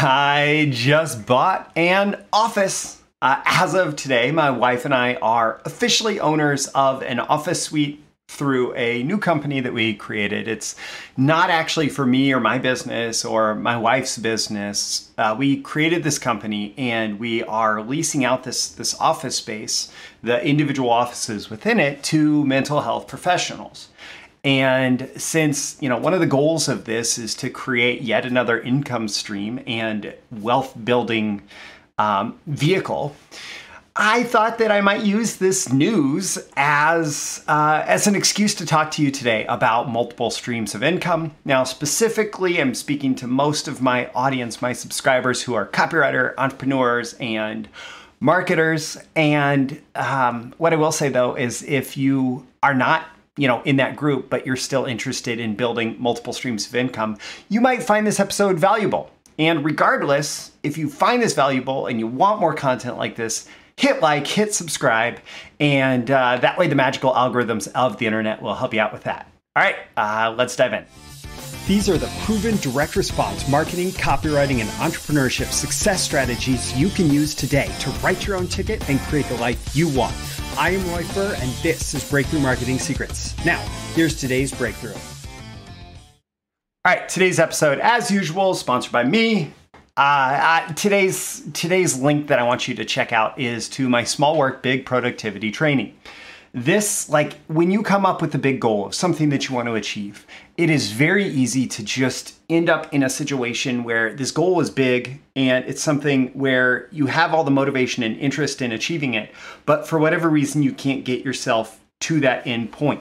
I just bought an office. Uh, as of today, my wife and I are officially owners of an office suite through a new company that we created. It's not actually for me or my business or my wife's business. Uh, we created this company and we are leasing out this, this office space, the individual offices within it, to mental health professionals. And since, you know, one of the goals of this is to create yet another income stream and wealth building um, vehicle, I thought that I might use this news as uh, as an excuse to talk to you today about multiple streams of income. Now, specifically, I'm speaking to most of my audience, my subscribers who are copywriter, entrepreneurs, and marketers. And um, what I will say though is, if you are not you know in that group but you're still interested in building multiple streams of income you might find this episode valuable. And regardless if you find this valuable and you want more content like this hit like hit subscribe and uh, that way the magical algorithms of the internet will help you out with that. All right uh, let's dive in. These are the proven direct response marketing, copywriting, and entrepreneurship success strategies you can use today to write your own ticket and create the life you want. I am Roy Furr, and this is Breakthrough Marketing Secrets. Now, here's today's breakthrough. All right, today's episode, as usual, sponsored by me. Uh, today's today's link that I want you to check out is to my small work, big productivity training this like when you come up with a big goal of something that you want to achieve it is very easy to just end up in a situation where this goal is big and it's something where you have all the motivation and interest in achieving it but for whatever reason you can't get yourself to that end point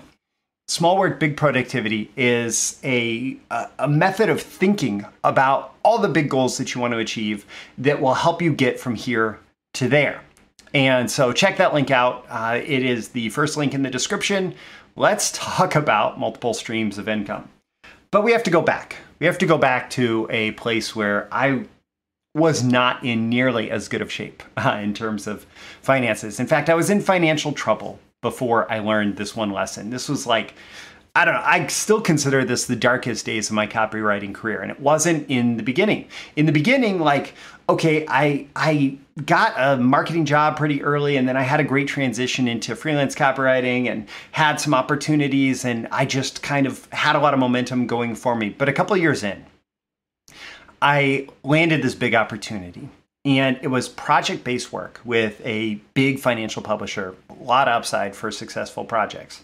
small work big productivity is a, a method of thinking about all the big goals that you want to achieve that will help you get from here to there and so check that link out. Uh, it is the first link in the description. Let's talk about multiple streams of income. But we have to go back. We have to go back to a place where I was not in nearly as good of shape uh, in terms of finances. In fact, I was in financial trouble before I learned this one lesson. This was like I don't know. I still consider this the darkest days of my copywriting career, and it wasn't in the beginning. In the beginning, like, okay, I I got a marketing job pretty early, and then I had a great transition into freelance copywriting and had some opportunities, and I just kind of had a lot of momentum going for me. But a couple years in, I landed this big opportunity. And it was project based work with a big financial publisher, a lot upside for successful projects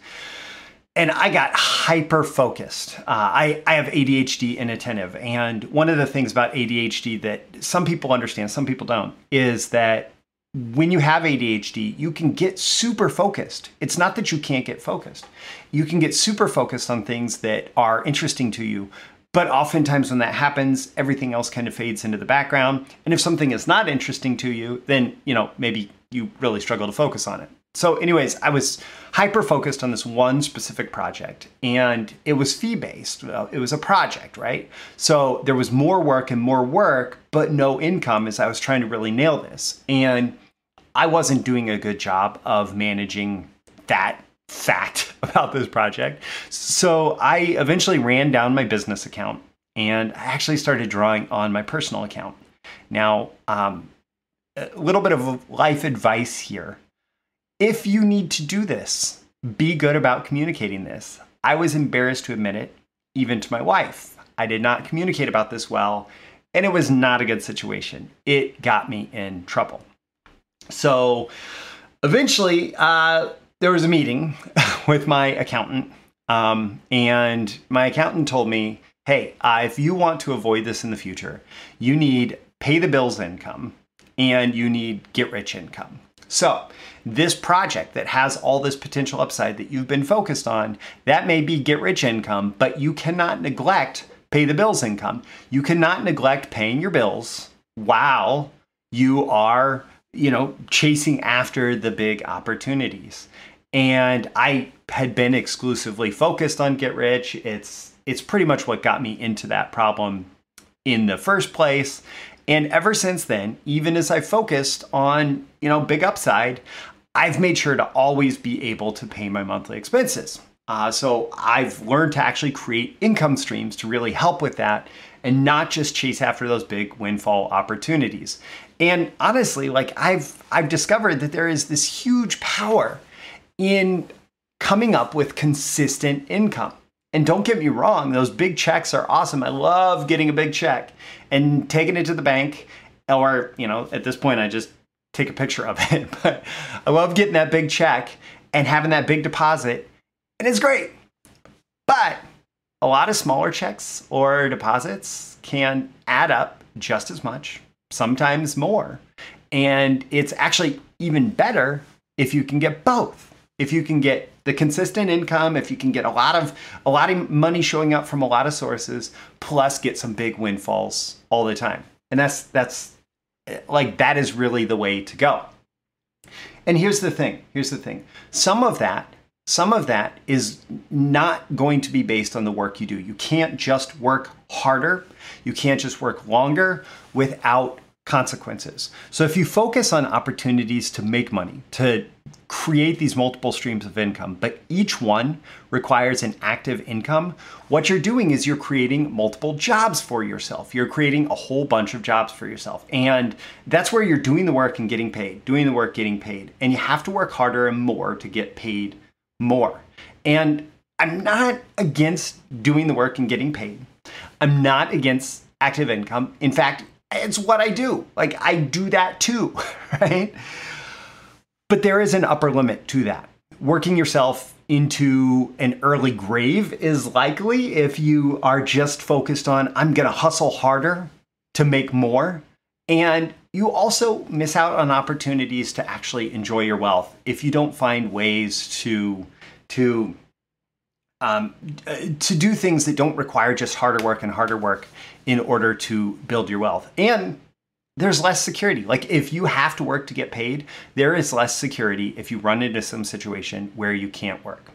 and I got hyper focused. Uh, I, I have ADHD inattentive. And one of the things about ADHD that some people understand, some people don't, is that when you have ADHD, you can get super focused. It's not that you can't get focused. You can get super focused on things that are interesting to you. But oftentimes, when that happens, everything else kind of fades into the background. And if something is not interesting to you, then, you know, maybe you really struggle to focus on it. So, anyways, I was hyper focused on this one specific project and it was fee based. It was a project, right? So, there was more work and more work, but no income as I was trying to really nail this. And I wasn't doing a good job of managing that fact about this project. So, I eventually ran down my business account and I actually started drawing on my personal account. Now, um, a little bit of life advice here if you need to do this, be good about communicating this. I was embarrassed to admit it, even to my wife. I did not communicate about this well, and it was not a good situation. It got me in trouble. So eventually, uh, there was a meeting with my accountant, um, and my accountant told me, hey, uh, if you want to avoid this in the future, you need pay the bills income and you need get rich income. So, this project that has all this potential upside that you've been focused on, that may be get rich income, but you cannot neglect pay the bills income. You cannot neglect paying your bills while you are, you know, chasing after the big opportunities. And I had been exclusively focused on get rich. It's it's pretty much what got me into that problem in the first place. And ever since then, even as I focused on, you know, big upside, I've made sure to always be able to pay my monthly expenses. Uh, so I've learned to actually create income streams to really help with that. and not just chase after those big windfall opportunities. And honestly, like I've I've discovered that there is this huge power in coming up with consistent income. And don't get me wrong, those big checks are awesome. I love getting a big check and taking it to the bank or, you know, at this point I just take a picture of it. But I love getting that big check and having that big deposit and it's great. But a lot of smaller checks or deposits can add up just as much, sometimes more. And it's actually even better if you can get both. If you can get the consistent income, if you can get a lot of a lot of money showing up from a lot of sources, plus get some big windfalls all the time. And that's that's like that is really the way to go. And here's the thing. Here's the thing. Some of that some of that is not going to be based on the work you do. You can't just work harder. You can't just work longer without consequences. So if you focus on opportunities to make money, to create these multiple streams of income, but each one requires an active income, what you're doing is you're creating multiple jobs for yourself. You're creating a whole bunch of jobs for yourself. And that's where you're doing the work and getting paid, doing the work, getting paid. And you have to work harder and more to get paid more. And I'm not against doing the work and getting paid. I'm not against active income. In fact, it's what I do. Like I do that too, right? But there is an upper limit to that. Working yourself into an early grave is likely if you are just focused on, I'm going to hustle harder to make more. And you also miss out on opportunities to actually enjoy your wealth if you don't find ways to, to, um, to do things that don't require just harder work and harder work in order to build your wealth. And there's less security. Like if you have to work to get paid, there is less security if you run into some situation where you can't work.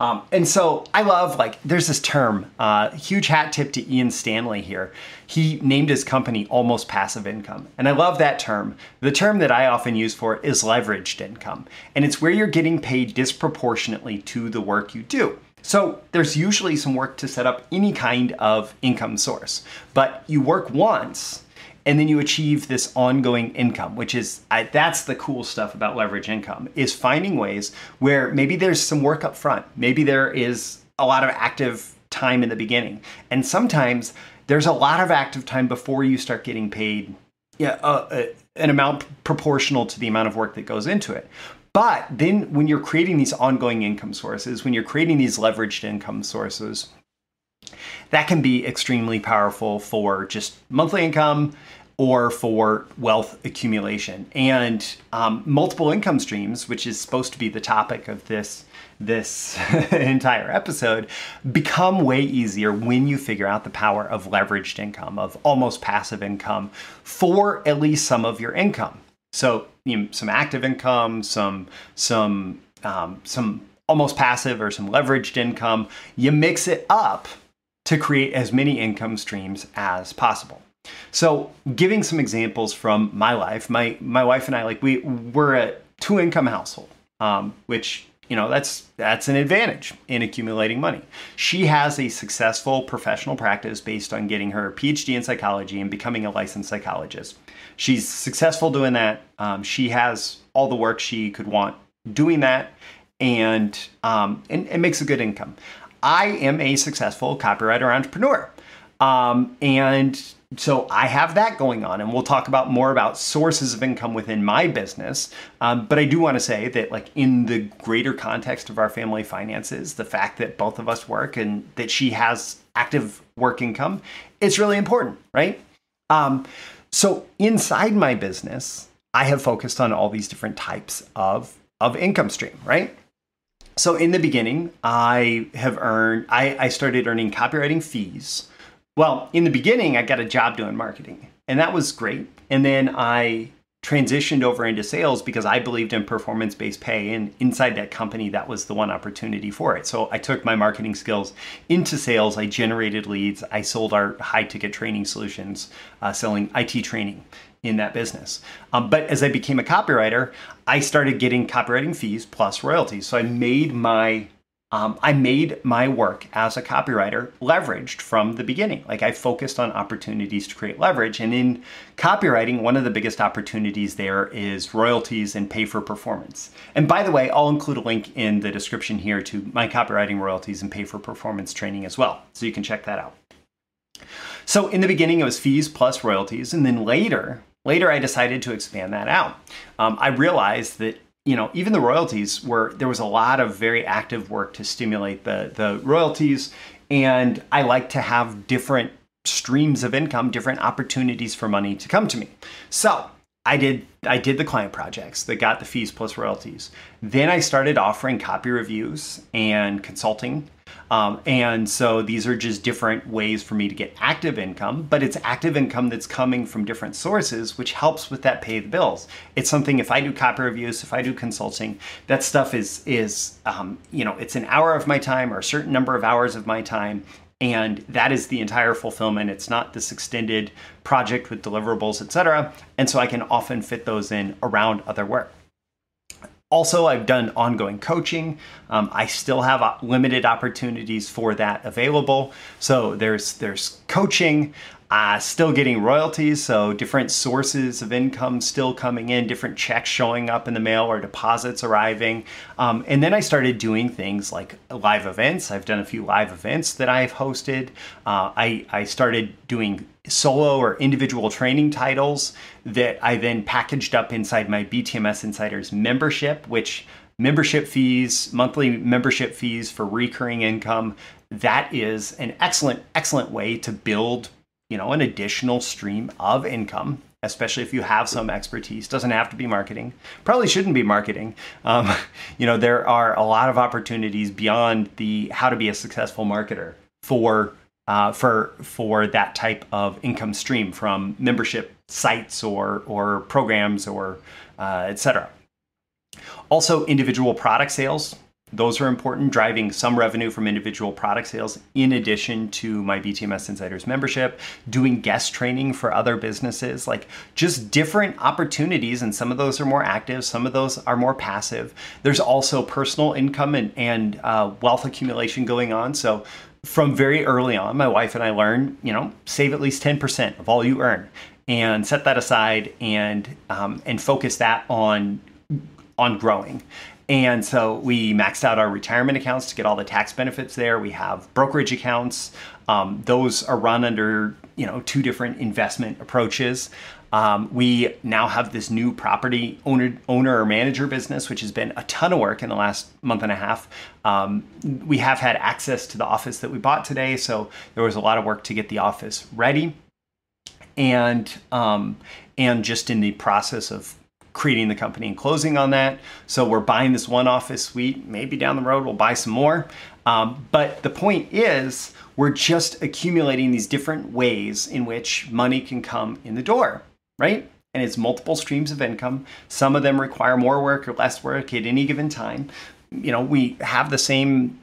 Um, and so I love like there's this term. Uh, huge hat tip to Ian Stanley here. He named his company almost passive income, and I love that term. The term that I often use for it is leveraged income, and it's where you're getting paid disproportionately to the work you do. So there's usually some work to set up any kind of income source, but you work once and then you achieve this ongoing income which is I, that's the cool stuff about leverage income is finding ways where maybe there's some work up front. Maybe there is a lot of active time in the beginning. And sometimes there's a lot of active time before you start getting paid yeah, uh, uh, an amount proportional to the amount of work that goes into it. But then when you're creating these ongoing income sources when you're creating these leveraged income sources that can be extremely powerful for just monthly income or for wealth accumulation. And um, multiple income streams, which is supposed to be the topic of this this entire episode, become way easier when you figure out the power of leveraged income, of almost passive income for at least some of your income. So you know, some active income, some some um, some almost passive or some leveraged income. You mix it up to create as many income streams as possible. So, giving some examples from my life, my my wife and I, like we we're a two income household, um, which you know that's that's an advantage in accumulating money. She has a successful professional practice based on getting her PhD in psychology and becoming a licensed psychologist. She's successful doing that. Um, she has all the work she could want doing that, and um, and, and makes a good income. I am a successful copywriter entrepreneur. Um, and so I have that going on, and we'll talk about more about sources of income within my business. Um, but I do want to say that, like in the greater context of our family finances, the fact that both of us work and that she has active work income, it's really important, right? Um, so inside my business, I have focused on all these different types of of income stream, right? So in the beginning, I have earned, I, I started earning copywriting fees well, in the beginning, I got a job doing marketing, and that was great. And then I transitioned over into sales because I believed in performance based pay. And inside that company, that was the one opportunity for it. So I took my marketing skills into sales. I generated leads. I sold our high ticket training solutions, uh, selling IT training in that business. Um, but as I became a copywriter, I started getting copywriting fees plus royalties. So I made my um, I made my work as a copywriter leveraged from the beginning. Like I focused on opportunities to create leverage. And in copywriting, one of the biggest opportunities there is royalties and pay for performance. And by the way, I'll include a link in the description here to my copywriting royalties and pay for performance training as well. So you can check that out. So in the beginning, it was fees plus royalties. And then later, later I decided to expand that out. Um, I realized that you know, even the royalties were there was a lot of very active work to stimulate the the royalties, and I like to have different streams of income, different opportunities for money to come to me. So I did I did the client projects that got the fees plus royalties. Then I started offering copy reviews and consulting um, and so these are just different ways for me to get active income, but it's active income that's coming from different sources, which helps with that pay the bills. It's something if I do copy reviews, if I do consulting, that stuff is is um, you know it's an hour of my time or a certain number of hours of my time, and that is the entire fulfillment. It's not this extended project with deliverables, etc. And so I can often fit those in around other work. Also, I've done ongoing coaching. Um, I still have limited opportunities for that available. So there's there's coaching uh, still getting royalties, so different sources of income still coming in, different checks showing up in the mail or deposits arriving. Um, and then I started doing things like live events. I've done a few live events that I've hosted. Uh, I, I started doing solo or individual training titles that I then packaged up inside my BTMS Insiders membership, which membership fees, monthly membership fees for recurring income. That is an excellent, excellent way to build you know, an additional stream of income, especially if you have some expertise. Doesn't have to be marketing. Probably shouldn't be marketing. Um, you know, there are a lot of opportunities beyond the how to be a successful marketer for uh, for for that type of income stream from membership sites or or programs or uh, etc. Also, individual product sales those are important, driving some revenue from individual product sales in addition to my BTMS Insiders membership, doing guest training for other businesses, like just different opportunities. And some of those are more active, some of those are more passive. There's also personal income and, and uh, wealth accumulation going on. So from very early on, my wife and I learned, you know, save at least 10% of all you earn and set that aside and um, and focus that on on growing. And so we maxed out our retirement accounts to get all the tax benefits there. We have brokerage accounts. Um, those are run under you know two different investment approaches. Um, we now have this new property owner, owner or manager business, which has been a ton of work in the last month and a half. Um, we have had access to the office that we bought today, so there was a lot of work to get the office ready, and um, and just in the process of creating the company and closing on that. So we're buying this one office suite. Maybe down the road we'll buy some more. Um, but the point is, we're just accumulating these different ways in which money can come in the door, right? And it's multiple streams of income. Some of them require more work or less work at any given time. You know, we have the same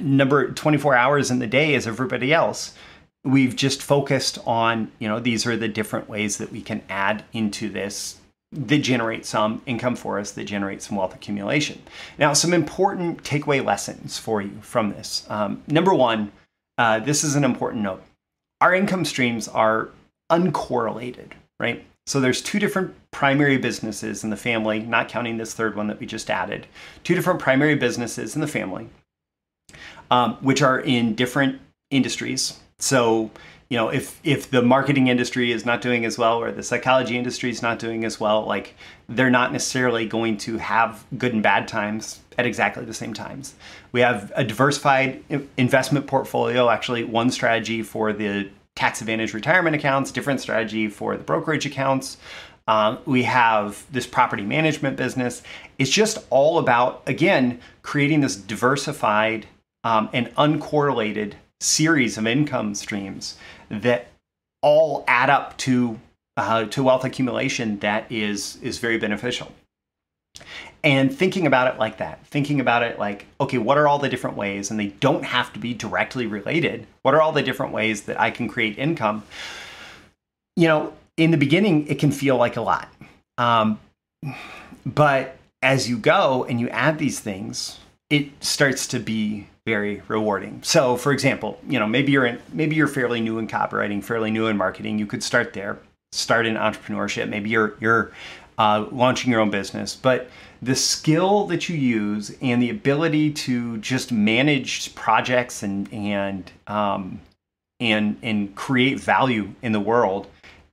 number 24 hours in the day as everybody else we've just focused on you know these are the different ways that we can add into this that generate some income for us, that generate some wealth accumulation. Now, some important takeaway lessons for you from this. Um, number one, uh, this is an important note. Our income streams are uncorrelated, right? So there's two different primary businesses in the family, not counting this third one that we just added. Two different primary businesses in the family, um, which are in different industries. So you know if if the marketing industry is not doing as well or the psychology industry is not doing as well like they're not necessarily going to have good and bad times at exactly the same times. We have a diversified investment portfolio actually one strategy for the tax advantage retirement accounts different strategy for the brokerage accounts. Um, we have this property management business. It's just all about again creating this diversified um, and uncorrelated series of income streams that all add up to uh, to wealth accumulation that is is very beneficial. And thinking about it like that, thinking about it like, okay, what are all the different ways, and they don't have to be directly related. What are all the different ways that I can create income? You know, in the beginning, it can feel like a lot, um, but as you go and you add these things, it starts to be very rewarding. So, for example, you know, maybe you're in, maybe you're fairly new in copywriting, fairly new in marketing. You could start there, start in entrepreneurship. Maybe you're you're uh, launching your own business, but the skill that you use and the ability to just manage projects and and um, and and create value in the world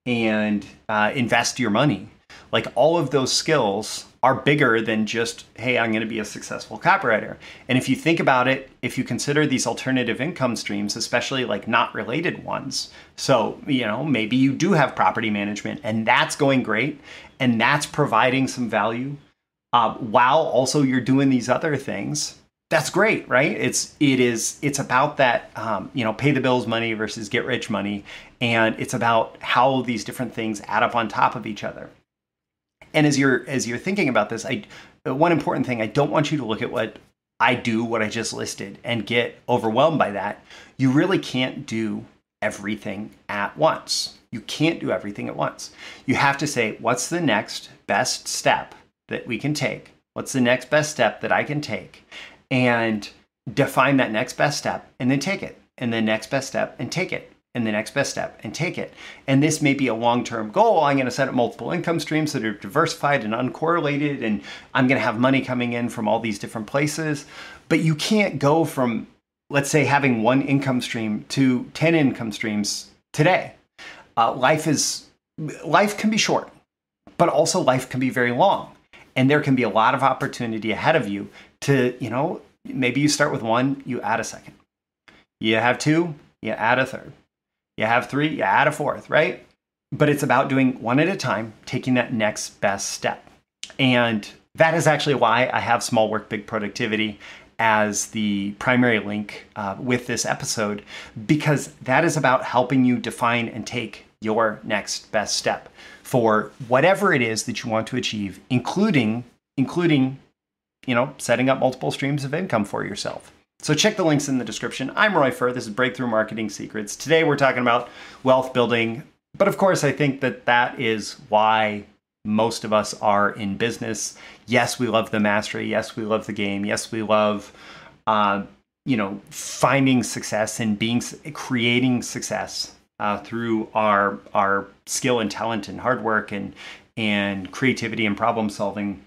and uh, invest your money, like all of those skills are bigger than just, hey, I'm going to be a successful copywriter. And if you think about it, if you consider these alternative income streams, especially like not related ones, so, you know, maybe you do have property management and that's going great and that's providing some value uh, while also you're doing these other things. That's great, right? It's it is it's about that um, you know pay the bills money versus get rich money, and it's about how these different things add up on top of each other. And as you're as you're thinking about this, I one important thing I don't want you to look at what I do, what I just listed, and get overwhelmed by that. You really can't do everything at once. You can't do everything at once. You have to say, what's the next best step that we can take? What's the next best step that I can take? And define that next best step and then take it. And the next best step and take it and the next best step and take it. And this may be a long term goal. I'm going to set up multiple income streams that are diversified and uncorrelated, and I'm going to have money coming in from all these different places. But you can't go from, let's say, having one income stream to 10 income streams today. Uh, life is life can be short, but also life can be very long. And there can be a lot of opportunity ahead of you to, you know, maybe you start with one, you add a second. You have two, you add a third you have three, you add a fourth, right? But it's about doing one at a time, taking that next best step. And that is actually why I have Small Work, Big Productivity as the primary link uh, with this episode, because that is about helping you define and take your next best step for whatever it is that you want to achieve, including including you know setting up multiple streams of income for yourself. So check the links in the description. I'm Roy Furr. This is Breakthrough Marketing Secrets. Today we're talking about wealth building. But of course, I think that that is why most of us are in business. Yes, we love the mastery. Yes, we love the game. Yes, we love, uh, you know, finding success and being creating success uh, through our our skill and talent and hard work and and creativity and problem solving.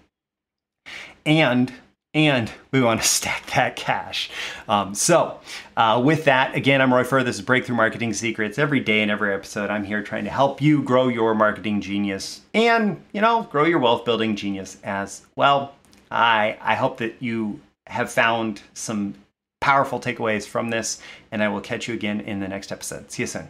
And and we want to stack that cash. Um, so, uh, with that, again, I'm Roy Furr. This is Breakthrough Marketing Secrets. Every day in every episode, I'm here trying to help you grow your marketing genius and, you know, grow your wealth building genius as well. I, I hope that you have found some powerful takeaways from this, and I will catch you again in the next episode. See you soon.